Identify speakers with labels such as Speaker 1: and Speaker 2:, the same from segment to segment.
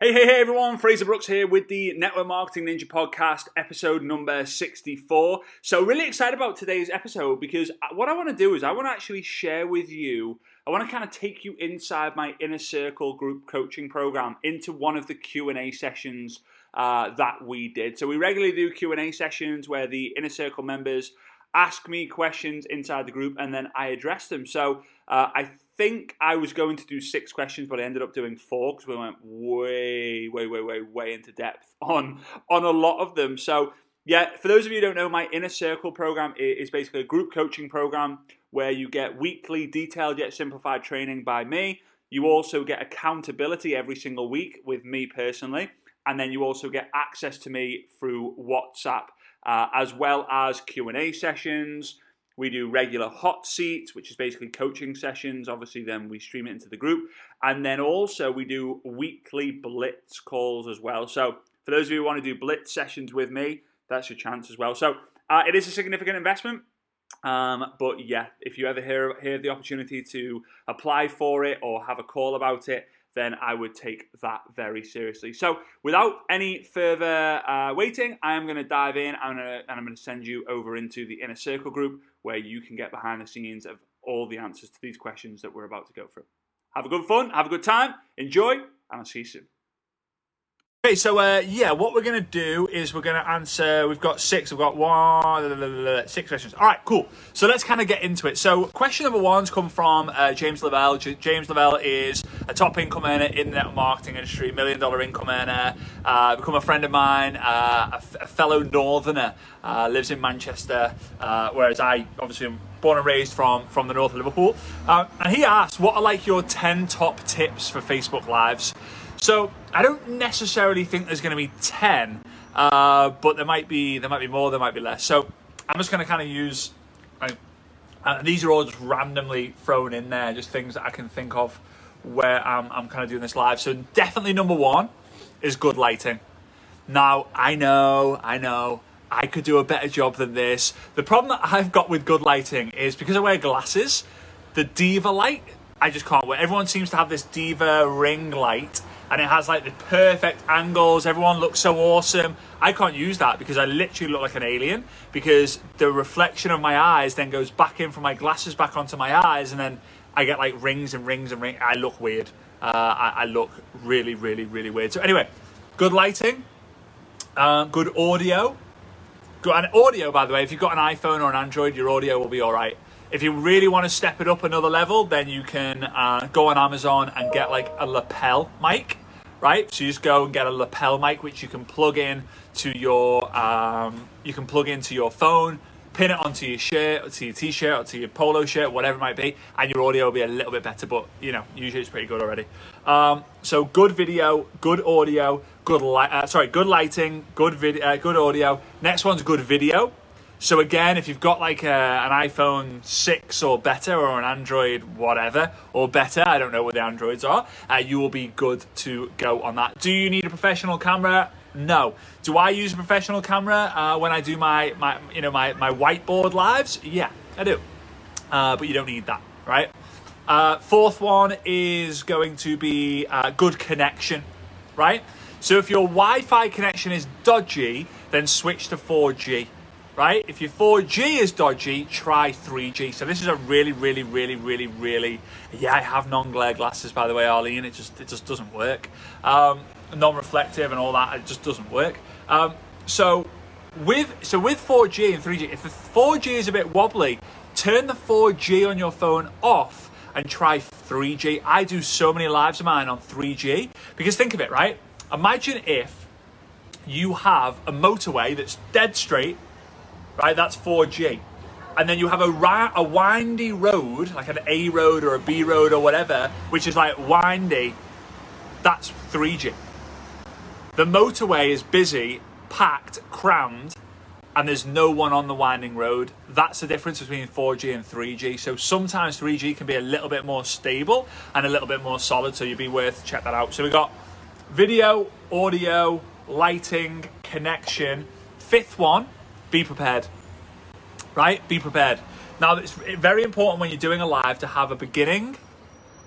Speaker 1: Hey, hey, hey, everyone. Frazer Brookes here with the Network Marketing Ninja Podcast, episode number 64. So, really excited about today's episode because what I want to do is I want to actually share with you, I want to kind of take you inside my Inner Circle group coaching program into one of the Q&A sessions uh, that we did. So, we regularly do Q&A sessions where the Inner Circle members ask me questions inside the group and then I address them. So, uh, I think I was going to do six questions, but I ended up doing four because we went way, way, way, way, way into depth on on a lot of them. So yeah, for those of you who don't know, my Inner Circle program is basically a group coaching program where you get weekly, detailed yet simplified training by me. You also get accountability every single week with me personally, and then you also get access to me through WhatsApp, uh, as well as Q and A sessions we do regular hot seats, which is basically coaching sessions. Obviously, then we stream it into the group. And then also we do weekly blitz calls as well. So for those of you who want to do blitz sessions with me, that's your chance as well. So uh, it is a significant investment. Um, but yeah, if you ever hear, hear the opportunity to apply for it or have a call about it, then I would take that very seriously. So, without any further uh, waiting, I am going to dive in and I'm going to send you over into the inner circle group where you can get behind the scenes of all the answers to these questions that we're about to go through. Have a good fun, have a good time, enjoy, and I'll see you soon. Okay, so uh, yeah, what we're to do is we're to answer. We've got six. We've got one, six questions. All right, cool. So let's kind of get into it. So question number one's come from uh, James Lavelle. J- James Lavelle is a top income earner in the marketing industry, million dollar income earner. Uh, become a friend of mine, uh, a, f- a fellow Northerner. Uh, lives in Manchester, uh, whereas I obviously am born and raised from from the north of Liverpool. and he asked, "What are like your ten top tips for Facebook Lives?" So I don't necessarily think there's going to be ten, uh, but there might be there might be more, there might be less. So I'm just going to kind of use. Like, uh, these are all just randomly thrown in there, just things that I can think of where I'm, I'm kind of doing this live. So definitely number one is good lighting. Now I know, I know, I could do a better job than this. The problem that I've got with good lighting is because I wear glasses, the diva light I just can't wear. Everyone seems to have this diva ring light and it has like the perfect angles. Everyone looks so awesome. I can't use that because I literally look like an alien because the reflection of my eyes then goes back in from my glasses back onto my eyes and then I get like rings and rings and rings. I look weird. Uh, I, I, look really, really, really weird. So anyway, good lighting, uh, good audio. Good, and audio, by the way, if you've got an iPhone or an Android, your audio will be all right. If you really want to step it up another level, then you can uh, go on Amazon and get like a lapel mic, right? So you just go and get a lapel mic, which you can plug in to your um, you can plug into your phone, pin it onto your shirt, or to your t-shirt, or to your polo shirt, whatever it might be, and your audio will be a little bit better. But you know, usually it's pretty good already. Um, so good video, good audio, good light. Uh, sorry, good lighting, good video, uh, good audio. Next one's good video. So again, if you've got like a, an iPhone 6 or better, or an Android whatever, or better, I don't know what the Androids are, uh, you will be good to go on that. Do you need a professional camera? No. Do I use a professional camera uh, when I do my, my, you know, my, my whiteboard lives? Yeah, I do. Uh, but you don't need that, right? Uh, fourth one is going to be uh, good connection, right? So if your Wi-Fi connection is dodgy, then switch to 4G right? If your 4G is dodgy, try 3G. So this is a really, really, really, really, really, yeah, I have non-glare glasses, by the way, Arlene. It just, it just doesn't work. Um, non-reflective and all that, it just doesn't work. Um, so with, so with 4G and 3G, if the 4G is a bit wobbly, turn the 4G on your phone off and try 3G. I do so many lives of mine on 3G because think of it, right? Imagine if you have a motorway that's dead straight right? That's 4G. And then you have a, a windy road, like an A road or a B road or whatever, which is like windy. That's 3G. The motorway is busy, packed, crammed, and there's no one on the winding road. That's the difference between 4G and 3G. So sometimes 3G can be a little bit more stable and a little bit more solid, so you'd be worth check that out. So we've got video, audio, lighting, connection. Fifth one be prepared. Right? Be prepared. Now, it's very important when you're doing a live to have a beginning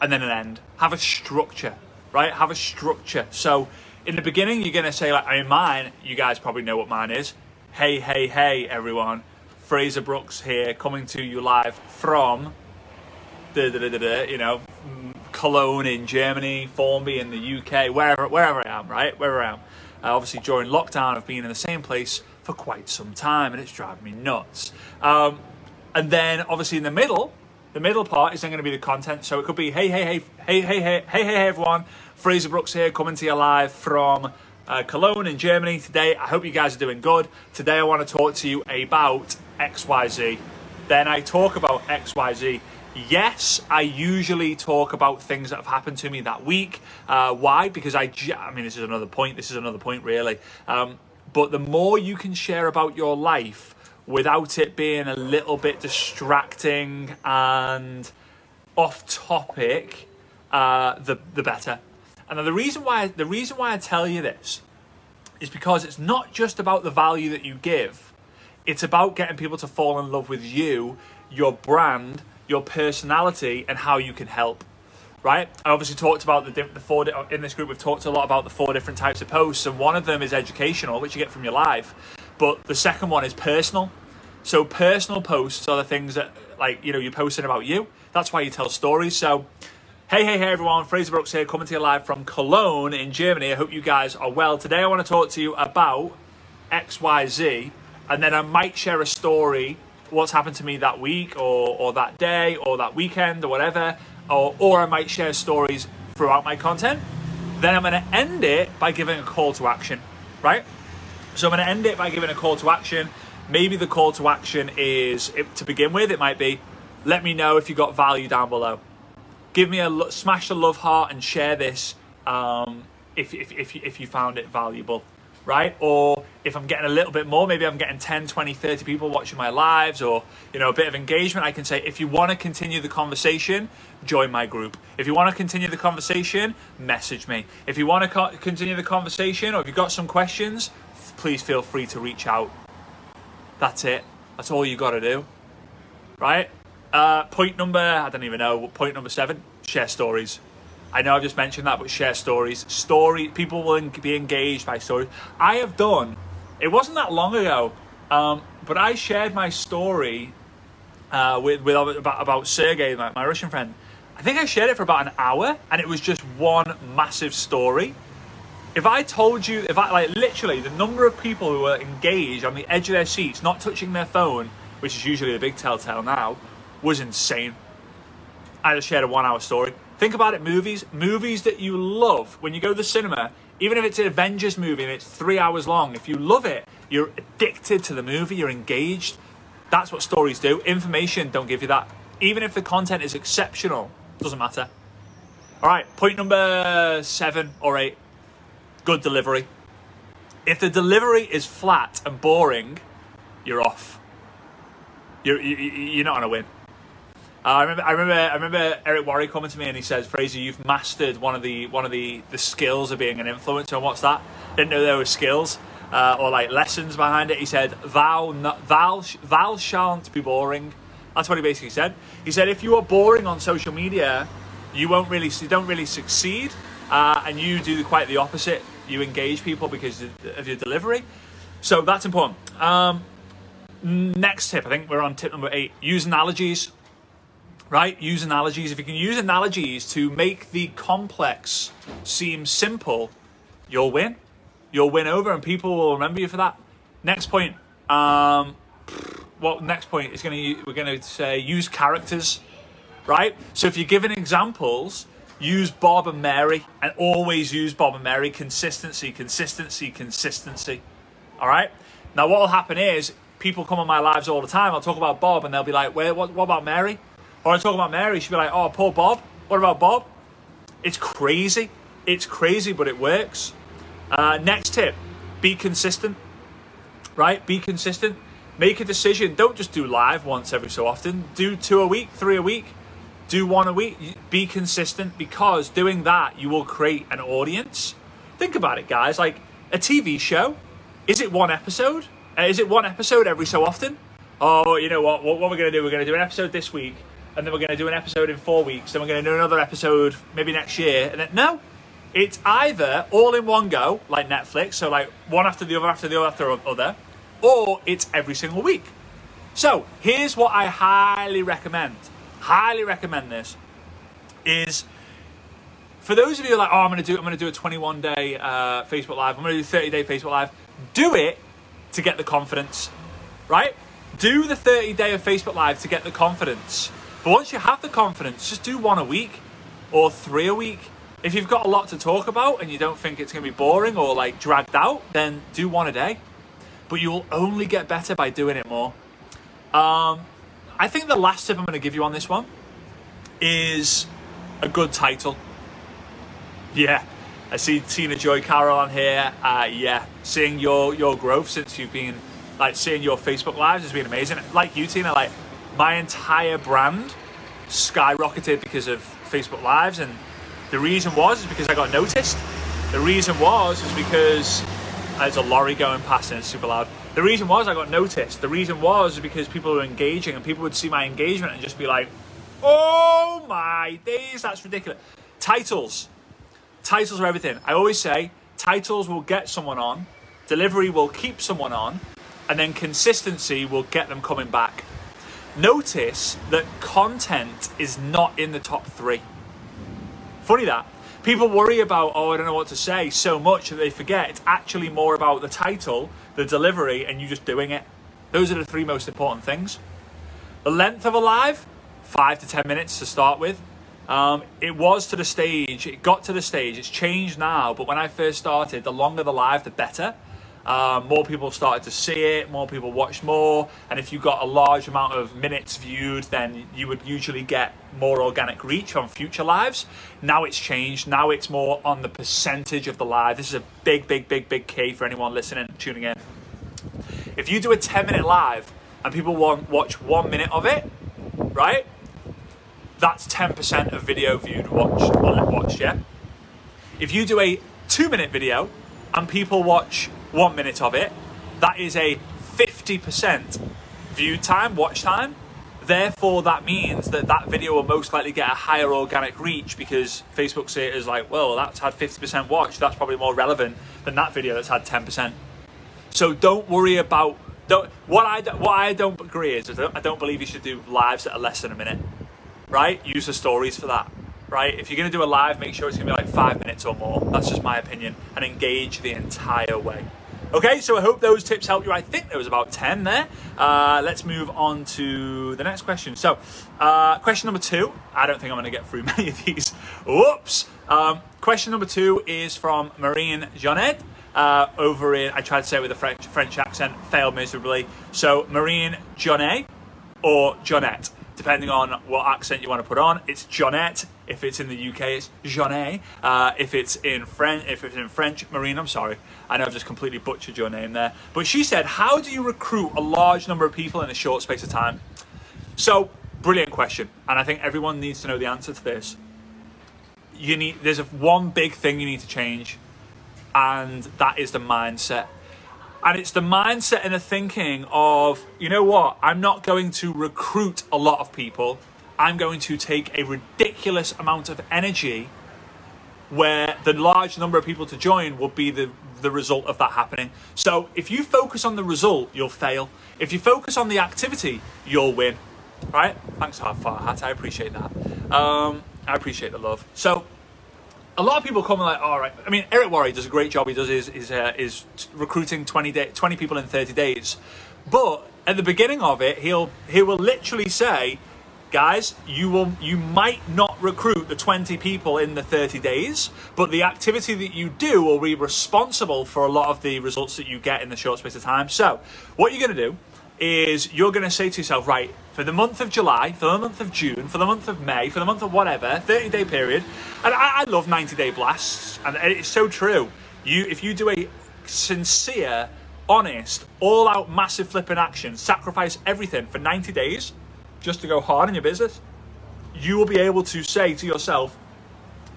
Speaker 1: and then an end. Have a structure, right? Have a structure. So in the beginning, you're to say, like, I mean, mine, you guys probably know what mine is. Hey, hey, hey, everyone. Frazer Brookes here, coming to you live from, you know, Cologne in Germany, Formby in the UK, wherever, wherever I am, right? Wherever I am. Uh, obviously, during lockdown, I've been in the same place for quite some time, and it's driving me nuts. Um, and then, obviously, in the middle, the middle part is then going to be the content. So it could be, hey, hey, hey, hey, hey, hey, hey, hey, hey, everyone. Frazer Brookes here, coming to you live from uh, Cologne in Germany today. I hope you guys are doing good. Today I want to talk to you about XYZ. Then I talk about XYZ. Yes, I usually talk about things that have happened to me that week. Uh, why? Because I, I mean, this is another point. This is another point, really. Um, but the more you can share about your life without it being a little bit distracting and off topic, uh, the the better. And the reason why the reason why I tell you this is because it's not just about the value that you give. It's about getting people to fall in love with you, your brand, your personality, and how you can help. Right? I obviously talked about the, the four in this group. We've talked a lot about the four different types of posts, and one of them is educational, which you get from your live. But the second one is personal. So personal posts are the things that, like, you know, you're posting about you. That's why you tell stories. So Hey, hey, hey everyone, Frazer Brookes here, coming to you live from Cologne in Germany. I hope you guys are well. Today I want to talk to you about XYZ, and then I might share a story, what's happened to me that week, or, or that day, or that weekend, or whatever, or, or I might share stories throughout my content. Then I'm going to end it by giving a call to action, right? So I'm going to end it by giving a call to action. Maybe the call to action is, to begin with, it might be, let me know if you got value down below give me a smash the love heart and share this um, if, if, if, you, if you found it valuable right? Or if i'm getting a little bit more maybe i'm getting 10 20 30 people watching my lives or you know a bit of engagement i can say if you want to continue the conversation join my group. If you want to continue the conversation message me. If you want to co- continue the conversation or if you've got some questions please feel free to reach out. That's it. That's all you got to do right uh, point number, I don't even know, point number seven, share stories. I know I've just mentioned that, but share stories. Story, people will be engaged by stories. I have done, it wasn't that long ago, um, but I shared my story uh, with, with about, about Sergey, my, my Russian friend. I think I shared it for about an hour, and it was just one massive story. If I told you, if I like literally the number of people who were engaged on the edge of their seats, not touching their phone, which is usually a big telltale now, was insane. I just shared a one hour story. Think about it movies, movies that you love when you go to the cinema, even if it's an Avengers movie and it's three hours long, if you love it, you're addicted to the movie, you're engaged. That's what stories do. Information don't give you that. Even if the content is exceptional, doesn't matter. All right, point number seven or eight good delivery. If the delivery is flat and boring, you're off. You're, you're not going to win. Uh, I remember, I remember, I remember Eric Worre coming to me and he says, "Frazer, you've mastered one of the one of the, the skills of being an influencer." And what's that? Didn't know there were skills uh, or like lessons behind it. He said, "Thou, not, thou, thou shan't be boring." That's what he basically said. He said, "If you are boring on social media, you won't really, you don't really succeed, uh, and you do quite the opposite. You engage people because of your delivery. So that's important." Um, next tip, I think we're on tip number eight. Use analogies right? Use analogies. If you can use analogies to make the complex seem simple, you'll win. You'll win over, and people will remember you for that. Next point. Um, well, next point is going to we're going to say use characters, right? So if you're giving examples, use Bob and Mary, and always use Bob and Mary. Consistency, consistency, consistency. All right. Now, what will happen is people come on my lives all the time. I'll talk about Bob, and they'll be like, "Where? What, what about Mary?" Or I talk about Mary, she'd be like, oh, poor Bob. What about Bob? It's crazy. It's crazy, but it works. Uh, next tip be consistent, right? Be consistent. Make a decision. Don't just do live once every so often. Do two a week, three a week, do one a week. Be consistent because doing that, you will create an audience. Think about it, guys. Like a TV show, is it one episode? Uh, is it one episode every so often? Oh, you know what? What, what we're going to do? We're going to do an episode this week and then we're going to do an episode in four weeks, then we're going to do another episode maybe next year, and then no, It's either all in one go, like Netflix, so like one after the other, after the other, after the other, or it's every single week. So here's what I highly recommend. Highly recommend this is for those of you like, oh, I'm to do, I'm to do a 21 day uh, Facebook Live. I'm to do 30 day Facebook Live. Do it to get the confidence, right? Do the 30 day of Facebook Live to get the confidence. But once you have the confidence, just do one a week or three a week. If you've got a lot to talk about and you don't think it's going to be boring or like dragged out, then do one a day. But you will only get better by doing it more. Um, I think the last tip I'm going to give you on this one is a good title. Yeah, I see Tina Joy Carroll on here. Uh, yeah, seeing your your growth since you've been like seeing your Facebook lives has been amazing. Like you, Tina, like my entire brand skyrocketed because of Facebook lives, and the reason was is because I got noticed. The reason was is because there's a lorry going past and it's super loud. The reason was I got noticed. The reason was because people were engaging and people would see my engagement and just be like, "Oh my days, that's ridiculous." Titles Titles are everything. I always say titles will get someone on, delivery will keep someone on, and then consistency will get them coming back. Notice that content is not in the top three. Funny that. People worry about, oh, I don't know what to say so much that they forget it's actually more about the title, the delivery, and you just doing it. Those are the three most important things. The length of a live, five to ten minutes to start with. Um, it was to the stage, it got to the stage, it's changed now, but when I first started, the longer the live, the better. Um, more people started to see it, more people watched more, and if you got a large amount of minutes viewed, then you would usually get more organic reach on future lives. Now it's changed, now it's more on the percentage of the live. This is a big, big, big, big key for anyone listening, tuning in. If you do a 10 minute live and people want watch one minute of it, right? that's 10% of video viewed watched watched yeah if you do a two minute video and people watch one minute of it that is a 50% view time watch time therefore that means that that video will most likely get a higher organic reach because facebook see it as like well that's had 50% watch that's probably more relevant than that video that's had 10% so don't worry about don't, what I what I don't agree is I don't believe you should do lives that are less than a minute right? Use the stories for that, right? If you're to do a live, make sure it's to be like five minutes or more. That's just my opinion. And engage the entire way. Okay, so I hope those tips help you. I think there was about 10 there. Uh, let's move on to the next question. So, uh, question number two. I don't think I'm going to get through many of these. Whoops. Um, question number two is from Marine Jonet. Uh, over in, I tried to say it with a French, French accent, failed miserably. So, Marine Jonet or Jonette depending on what accent you want to put on. It's Jeanette. If it's in the UK, it's Jonet. Uh, if it's in French, if it's in French, Marine. I'm sorry, I know I've just completely butchered your name there. But she said, "How do you recruit a large number of people in a short space of time?" So, brilliant question, and I think everyone needs to know the answer to this. You need. There's one big thing you need to change, and that is the mindset. And it's the mindset and the thinking of, you know what, I'm not going to recruit a lot of people. I'm going to take a ridiculous amount of energy where the large number of people to join will be the, the result of that happening. So if you focus on the result, you'll fail. If you focus on the activity, you'll win. Right? Thanks, Farhat. I appreciate that. Um, I appreciate the love. So a lot of people come like, all right. I mean, Eric Worre does a great job. He does his is, uh, is recruiting 20, day, 20 people in 30 days. But at the beginning of it, he'll he will literally say, guys, you will you might not recruit the 20 people in the 30 days, but the activity that you do will be responsible for a lot of the results that you get in the short space of time. So, what you're going to do is you're going to say to yourself, right, for the month of July, for the month of June, for the month of May, for the month of whatever, 30 day period. And I, I love 90 day blasts, and it's so true. You, if you do a sincere, honest, all out massive flipping action, sacrifice everything for 90 days just to go hard in your business, you will be able to say to yourself,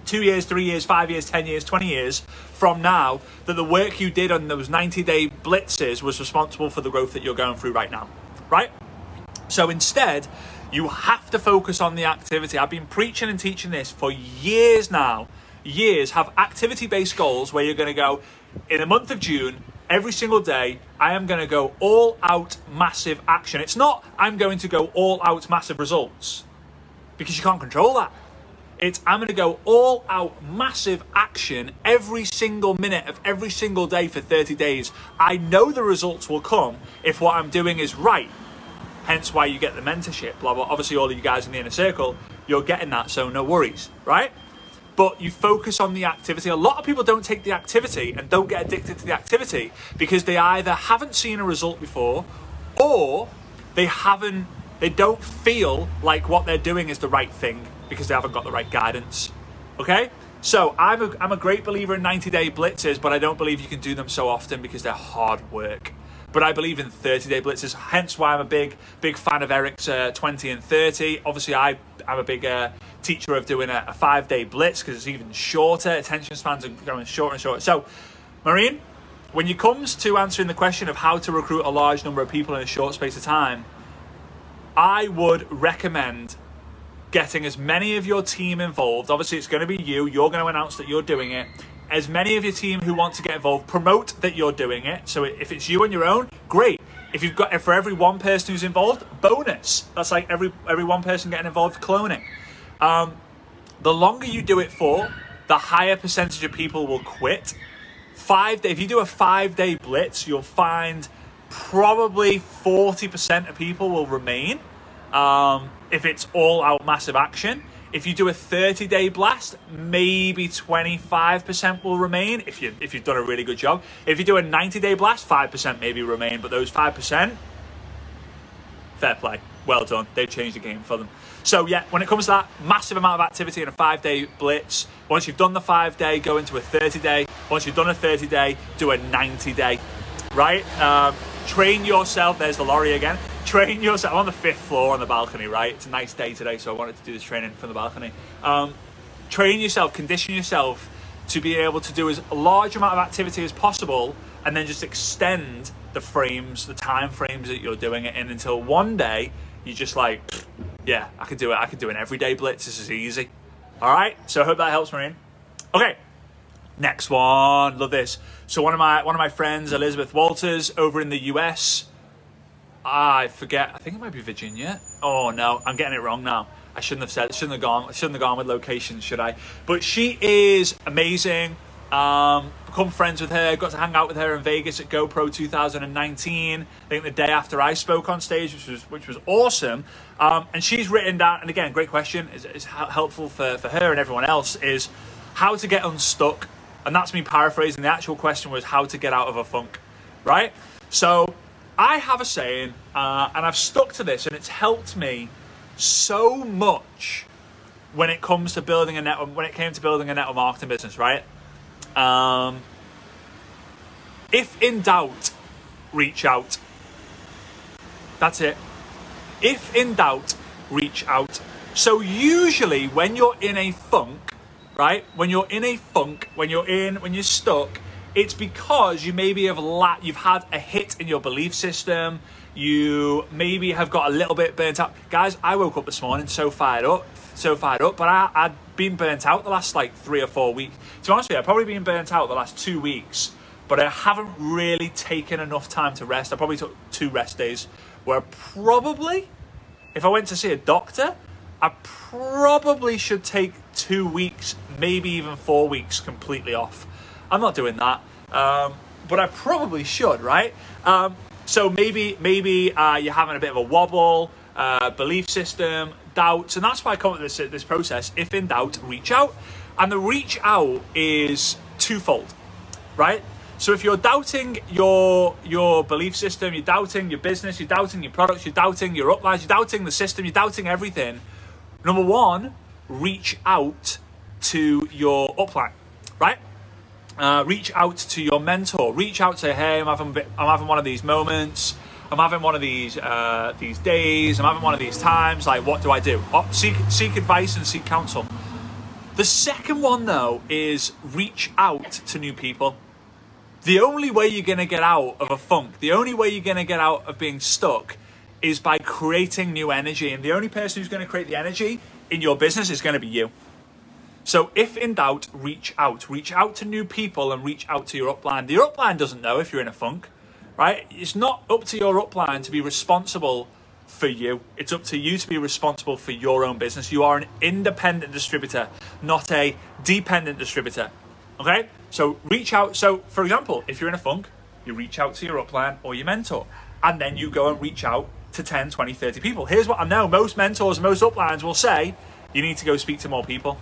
Speaker 1: two years, three years, five years, 10 years, 20 years from now, that the work you did on those 90 day blitzes was responsible for the growth that you're going through right now, right? So instead, you have to focus on the activity. I've been preaching and teaching this for years now. years have activity based goals where you're going to go in the month of June, every single day, I am going to go all out massive action. It's not I'm going to go all out massive results because you can't control that. It's I'm going to go all out massive action every single minute of every single day for 30 days. I know the results will come if what I'm doing is right. Hence why you get the mentorship, blah blah. Obviously, all of you guys in the inner circle, you're getting that, so no worries, right? But you focus on the activity. A lot of people don't take the activity and don't get addicted to the activity because they either haven't seen a result before or they haven't they don't feel like what they're doing is the right thing because they haven't got the right guidance. Okay? So I'm a, I'm a great believer in 90 day blitzes, but I don't believe you can do them so often because they're hard work. But I believe in 30 day blitzes, hence why I'm a big big fan of Eric's uh, 20 and 30. Obviously, I, I'm a big uh, teacher of doing a, a five day blitz because it's even shorter. Attention spans are going shorter and shorter. So, Marine, when it comes to answering the question of how to recruit a large number of people in a short space of time, I would recommend getting as many of your team involved. Obviously, it's going to be you. You're going to announce that you're doing it. As many of your team who want to get involved, promote that you're doing it. So if it's you on your own, great. If you've got for every one person who's involved, bonus. That's like every every one person getting involved cloning. Um, the longer you do it for, the higher percentage of people will quit. Five day. If you do a five day blitz, you'll find probably forty percent of people will remain. Um, if it's all out massive action. If you do a 30 day blast, maybe 25% will remain if, you, if you've done a really good job. If you do a 90 day blast, 5% maybe remain, but those 5%, fair play. Well done. They've changed the game for them. So, yeah, when it comes to that massive amount of activity in a five day blitz, once you've done the five day, go into a 30 day. Once you've done a 30 day, do a 90 day, right? Um, train yourself. There's the lorry again train yourself. I'm on the fifth floor on the balcony, right? It's a nice day today, so I wanted to do this training from the balcony. Um, train yourself, condition yourself to be able to do as large amount of activity as possible, and then just extend the frames, the time frames that you're doing it in until one day you're just like, yeah, I can do it. I can do an everyday blitz. This is easy. All right. So I hope that helps, Marine. Okay. Next one. Love this. So one of my one of my friends, Elizabeth Walters, over in the US I forget. I think it might be Virginia. Oh no, I'm getting it wrong now. I shouldn't have said. Shouldn't have gone. Shouldn't have gone with locations, should I? But she is amazing. Um, become friends with her. Got to hang out with her in Vegas at GoPro 2019. I think the day after I spoke on stage, which was which was awesome. Um, and she's written down. And again, great question. Is, is helpful for for her and everyone else. Is how to get unstuck. And that's me paraphrasing. The actual question was how to get out of a funk, right? So I have a saying, uh, and I've stuck to this, and it's helped me so much when it comes to building a network. When it came to building a network marketing business, right? Um, if in doubt, reach out. That's it. If in doubt, reach out. So usually, when you're in a funk, right? When you're in a funk, when you're in, when you're stuck it's because you maybe have la- you've had a hit in your belief system. You maybe have got a little bit burnt out. Guys, I woke up this morning so fired up, so fired up, but I, I'd been burnt out the last like three or four weeks. To be honest with you, I've probably been burnt out the last two weeks, but I haven't really taken enough time to rest. I probably took two rest days where probably, if I went to see a doctor, I probably should take two weeks, maybe even four weeks completely off I'm not doing that. Um, but I probably should, right? Um, so maybe maybe uh, you're having a bit of a wobble, uh, belief system, doubts, and that's why I come up with this this process. If in doubt, reach out, and the reach out is twofold, right? So if you're doubting your your belief system, you're doubting your business, you're doubting your products, you're doubting your uplines, you're doubting the system, you're doubting everything. Number one, reach out to your upline, right? Uh, reach out to your mentor. Reach out, say, "Hey, I'm having bit, I'm having one of these moments. I'm having one of these uh, these days. I'm having one of these times. Like, what do I do? Oh, seek seek advice and seek counsel." The second one, though, is reach out to new people. The only way you're to get out of a funk, the only way you're to get out of being stuck, is by creating new energy. And the only person who's to create the energy in your business is to be you. So if in doubt, reach out. Reach out to new people and reach out to your upline. The upline doesn't know if you're in a funk, right? It's not up to your upline to be responsible for you. It's up to you to be responsible for your own business. You are an independent distributor, not a dependent distributor. Okay? So reach out. So, for example, if you're in a funk, you reach out to your upline or your mentor, and then you go and reach out to 10, 20, 30 people. Here's what I know most mentors, most uplines will say you need to go speak to more people.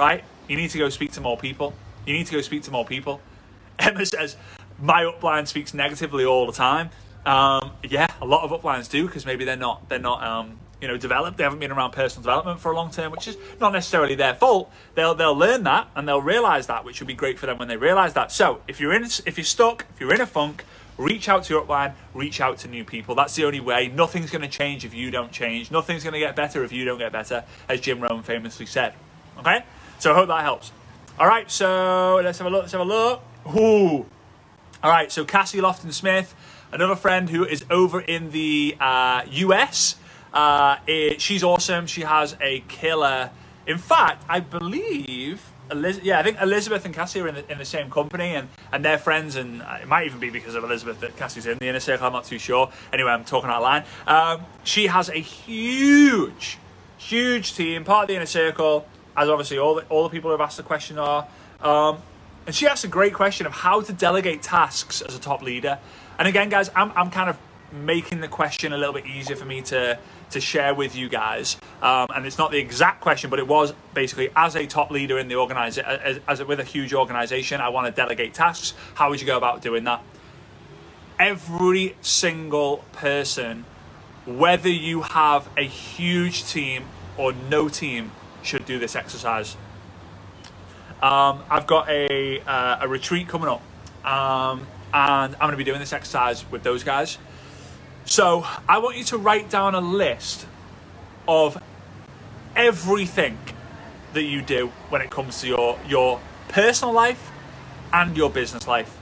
Speaker 1: Right? You need to go speak to more people. You need to go speak to more people. Emma says, my upline speaks negatively all the time. Um, yeah, a lot of uplines do because maybe they're not they're not um, you know developed. They haven't been around personal development for a long term, which is not necessarily their fault. They'll they'll learn that and they'll realize that, which will be great for them when they realize that. So if you're in if you're stuck, if you're in a funk, reach out to your upline, reach out to new people. That's the only way. Nothing's going to change if you don't change. Nothing's going to get better if you don't get better, as Jim Rohn famously said. Okay, so I hope that helps. All right, so let's have a look. Let's have a look. Ooh. All right, so Cassie Lofton Smith another friend who is over in the uh, US. Uh, it, she's awesome. She has a killer. In fact, I believe. Eliz- yeah, I think Elizabeth and Cassie are in the, in the same company and, and they're friends, and it might even be because of Elizabeth that Cassie's in the inner circle. I'm not too sure. Anyway, I'm talking out line. Um, she has a huge, huge team, part of the inner circle, as obviously all the, all the people who have asked the question are. Um, and she asked a great question of how to delegate tasks as a top leader. And again, guys, I'm, I'm kind of making the question a little bit easier for me to to share with you guys. Um, and it's not the exact question, but it was basically as a top leader in the organization, as, as with a huge organization, I want to delegate tasks. How would you go about doing that? Every single person, whether you have a huge team or no team, should do this exercise. Um, I've got a, uh, a retreat coming up. Um, and I'm going to be doing this exercise with those guys. So I want you to write down a list of everything that you do when it comes to your your personal life and your business life.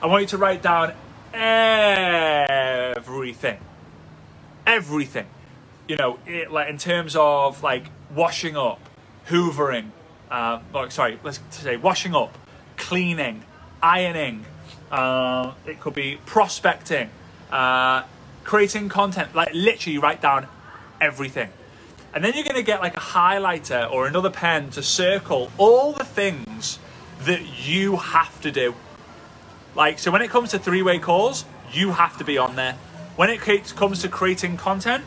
Speaker 1: I want you to write down everything, everything. You know, it, like in terms of like washing up, hoovering. Uh, like sorry, let's say washing up, cleaning, ironing, uh, it could be prospecting, uh, creating content. Like literally, write down everything. And then you're going to get like a highlighter or another pen to circle all the things that you have to do. Like, so when it comes to three way calls, you have to be on there. When it comes to creating content,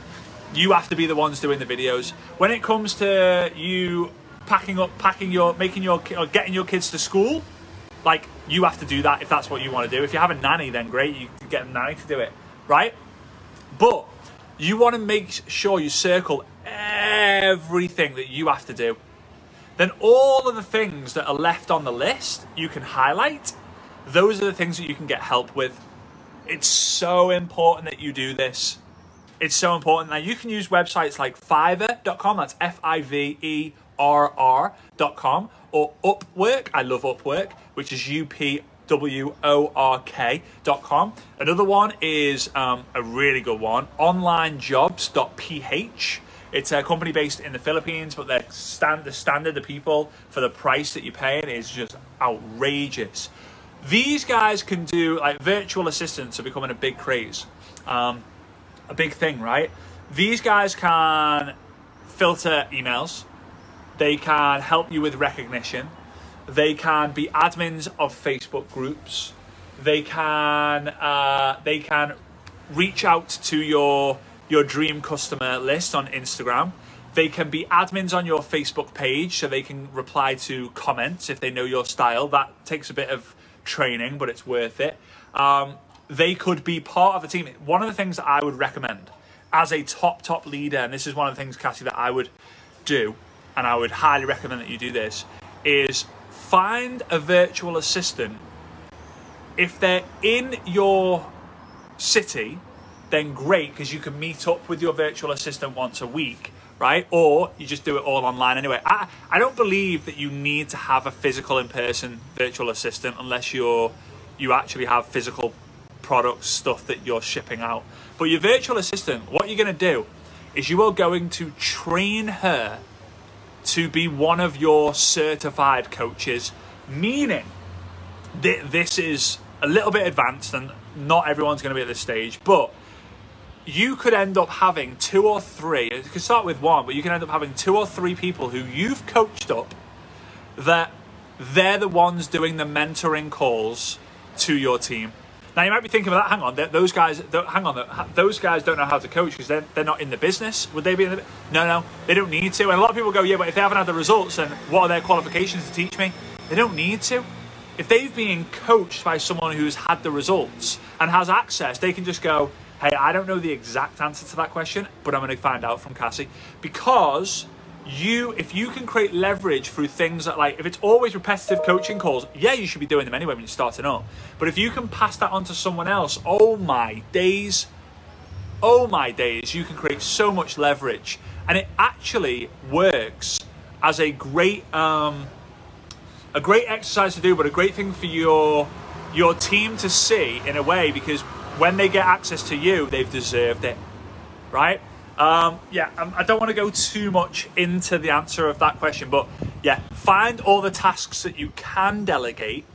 Speaker 1: you have to be the ones doing the videos. When it comes to you packing up, packing your, making your, or getting your kids to school, like you have to do that if that's what you want to do. If you have a nanny, then great, you can get a nanny to do it, right? But you want to make sure you circle everything that you have to do. Then all of the things that are left on the list, you can highlight. Those are the things that you can get help with. It's so important that you do this. It's so important. Now you can use websites like Fiverr.com, that's F I V E R R.com, or Upwork. I love Upwork which is U P W O R K.com. Another one is um, a really good one, onlinejobs.ph. It's a company based in the Philippines, but their stand, the standard the people for the price that you're paying is just outrageous. These guys can do like virtual assistants are becoming a big craze, um, a big thing, right? These guys can filter emails. They can help you with recognition. They can be admins of Facebook groups. They can uh, they can reach out to your your dream customer list on Instagram. They can be admins on your Facebook page, so they can reply to comments if they know your style. That takes a bit of training, but it's worth it. Um, they could be part of the team. One of the things that I would recommend as a top top leader, and this is one of the things, Cassie, that I would do, and I would highly recommend that you do this, is find a virtual assistant. If they're in your city, then great because you can meet up with your virtual assistant once a week, right? Or you just do it all online anyway. I, I don't believe that you need to have a physical in person virtual assistant unless you're you actually have physical products, stuff that you're shipping out. But your virtual assistant, what you're going to do is you are going to train her to be one of your certified coaches, meaning that this is a little bit advanced and not everyone's going to be at this stage, but you could end up having two or three, you could start with one, but you can end up having two or three people who you've coached up that they're the ones doing the mentoring calls to your team. Now you might be thinking, well, hang on, those guys, hang on, those guys don't know how to coach because they're, they're not in the business. Would they be in the? No, no, they don't need to. And a lot of people go, yeah, but if they haven't had the results, then what are their qualifications to teach me? They don't need to. If they've been coached by someone who's had the results and has access, they can just go, hey, I don't know the exact answer to that question, but I'm going to find out from Cassie because you if you can create leverage through things that like if it's always repetitive coaching calls yeah you should be doing them anyway when you're starting up. But if you can pass that on to someone else oh my days oh my days you can create so much leverage. And it actually works as a great um, a great exercise to do but a great thing for your your team to see in a way because when they get access to you they've deserved it right um, yeah, um, I don't want to go too much into the answer of that question, but yeah, find all the tasks that you can delegate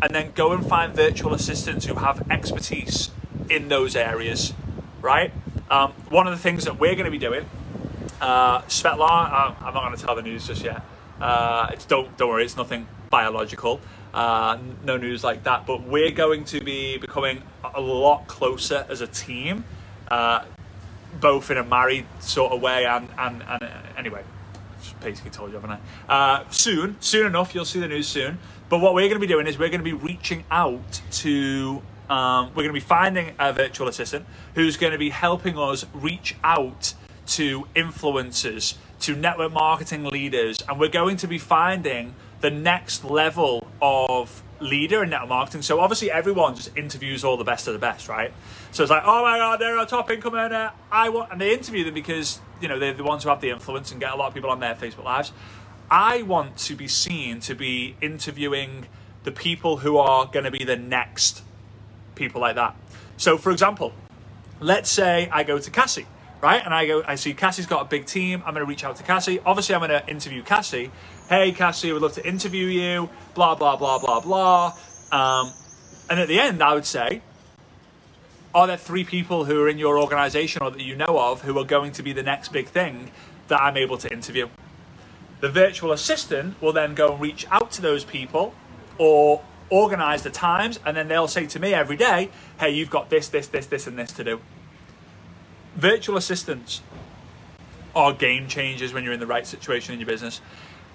Speaker 1: and then go and find virtual assistants who have expertise in those areas, right? Um, one of the things that we're going to be doing, uh, Svetlana, uh, I'm not going to tell the news just yet. Uh, it's don't don't worry, it's nothing biological, uh, no news like that. But we're going to be becoming a lot closer as a team. Uh, both in a married sort of way and and, and uh, anyway basically told you haven't I? Uh, soon soon enough you'll see the news soon. But what we're going to be doing is we're going to be reaching out to um, we're going to be finding a virtual assistant who's going to be helping us reach out to influencers to network marketing leaders and we're going to be finding the next level of leader in network marketing. So obviously everyone just interviews all the best of the best, right? So it's like, oh my god, they're a top income earner. I want, and they interview them because you know they're the ones who have the influence and get a lot of people on their Facebook lives. I want to be seen to be interviewing the people who are going to be the next people like that. So, for example, let's say I go to Cassie, right? And I go, I see Cassie's got a big team. I'm going to reach out to Cassie. Obviously, I'm going to interview Cassie. Hey, Cassie, we'd love to interview you. Blah blah blah blah blah. Um, and at the end, I would say, are there three people who are in your organization or that you know of who are going to be the next big thing that I'm able to interview? The virtual assistant will then go and reach out to those people or organize the times, and then they'll say to me every day, hey, you've got this, this, this, this, and this to do. Virtual assistants are game changers when you're in the right situation in your business.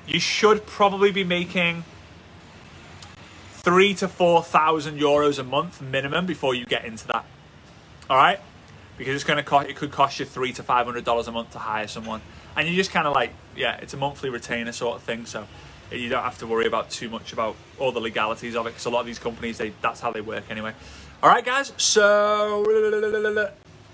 Speaker 1: You should probably be making three to four thousand euros a month minimum before you get into that. All right, because it's going to cost. It could cost you three to five hundred dollars a month to hire someone, and you just kind of like, yeah, it's a monthly retainer sort of thing. So you don't have to worry about too much about all the legalities of it because a lot of these companies, they that's how they work anyway. All right, guys. So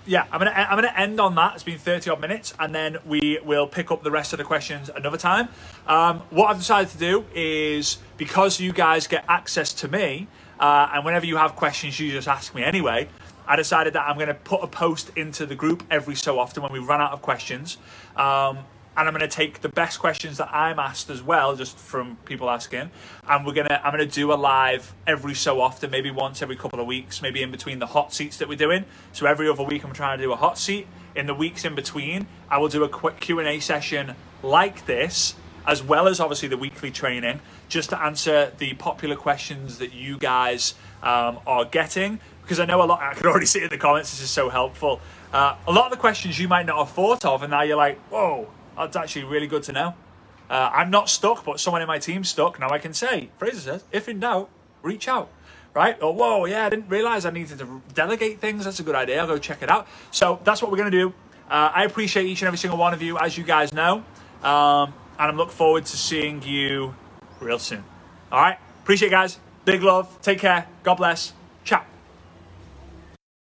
Speaker 1: yeah, I'm gonna I'm gonna end on that. It's been 30 odd minutes, and then we will pick up the rest of the questions another time. Um, what I've decided to do is because you guys get access to me, uh, and whenever you have questions, you just ask me anyway. I decided that I'm going to put a post into the group every so often when we run out of questions. Um, and I'm going to take the best questions that I'm asked as well, just from people asking, and we're gonna I'm gonna do a live every so often, maybe once every couple of weeks, maybe in between the hot seats that we're doing. So every other week I'm trying to do a hot seat. In the weeks in between, I will do a quick Q and A session like this, as well as obviously the weekly training, just to answer the popular questions that you guys um, are getting. Because I know a lot, I can already see in the comments. This is so helpful. Uh, a lot of the questions you might not have thought of, and now you're like, whoa that's actually really good to know. Uh, I'm not stuck, but someone in my team's stuck. Now I can say, Frazer says, if in doubt, reach out. Right? Oh, whoa, yeah, I didn't realize I needed to delegate things. That's a good idea. I'll go check it out. So that's what we're going to do. Uh, I appreciate each and every single one of you, as you guys know. Um, and I'm looking forward to seeing you real soon. All right? Appreciate it, guys. Big love. Take care. God bless.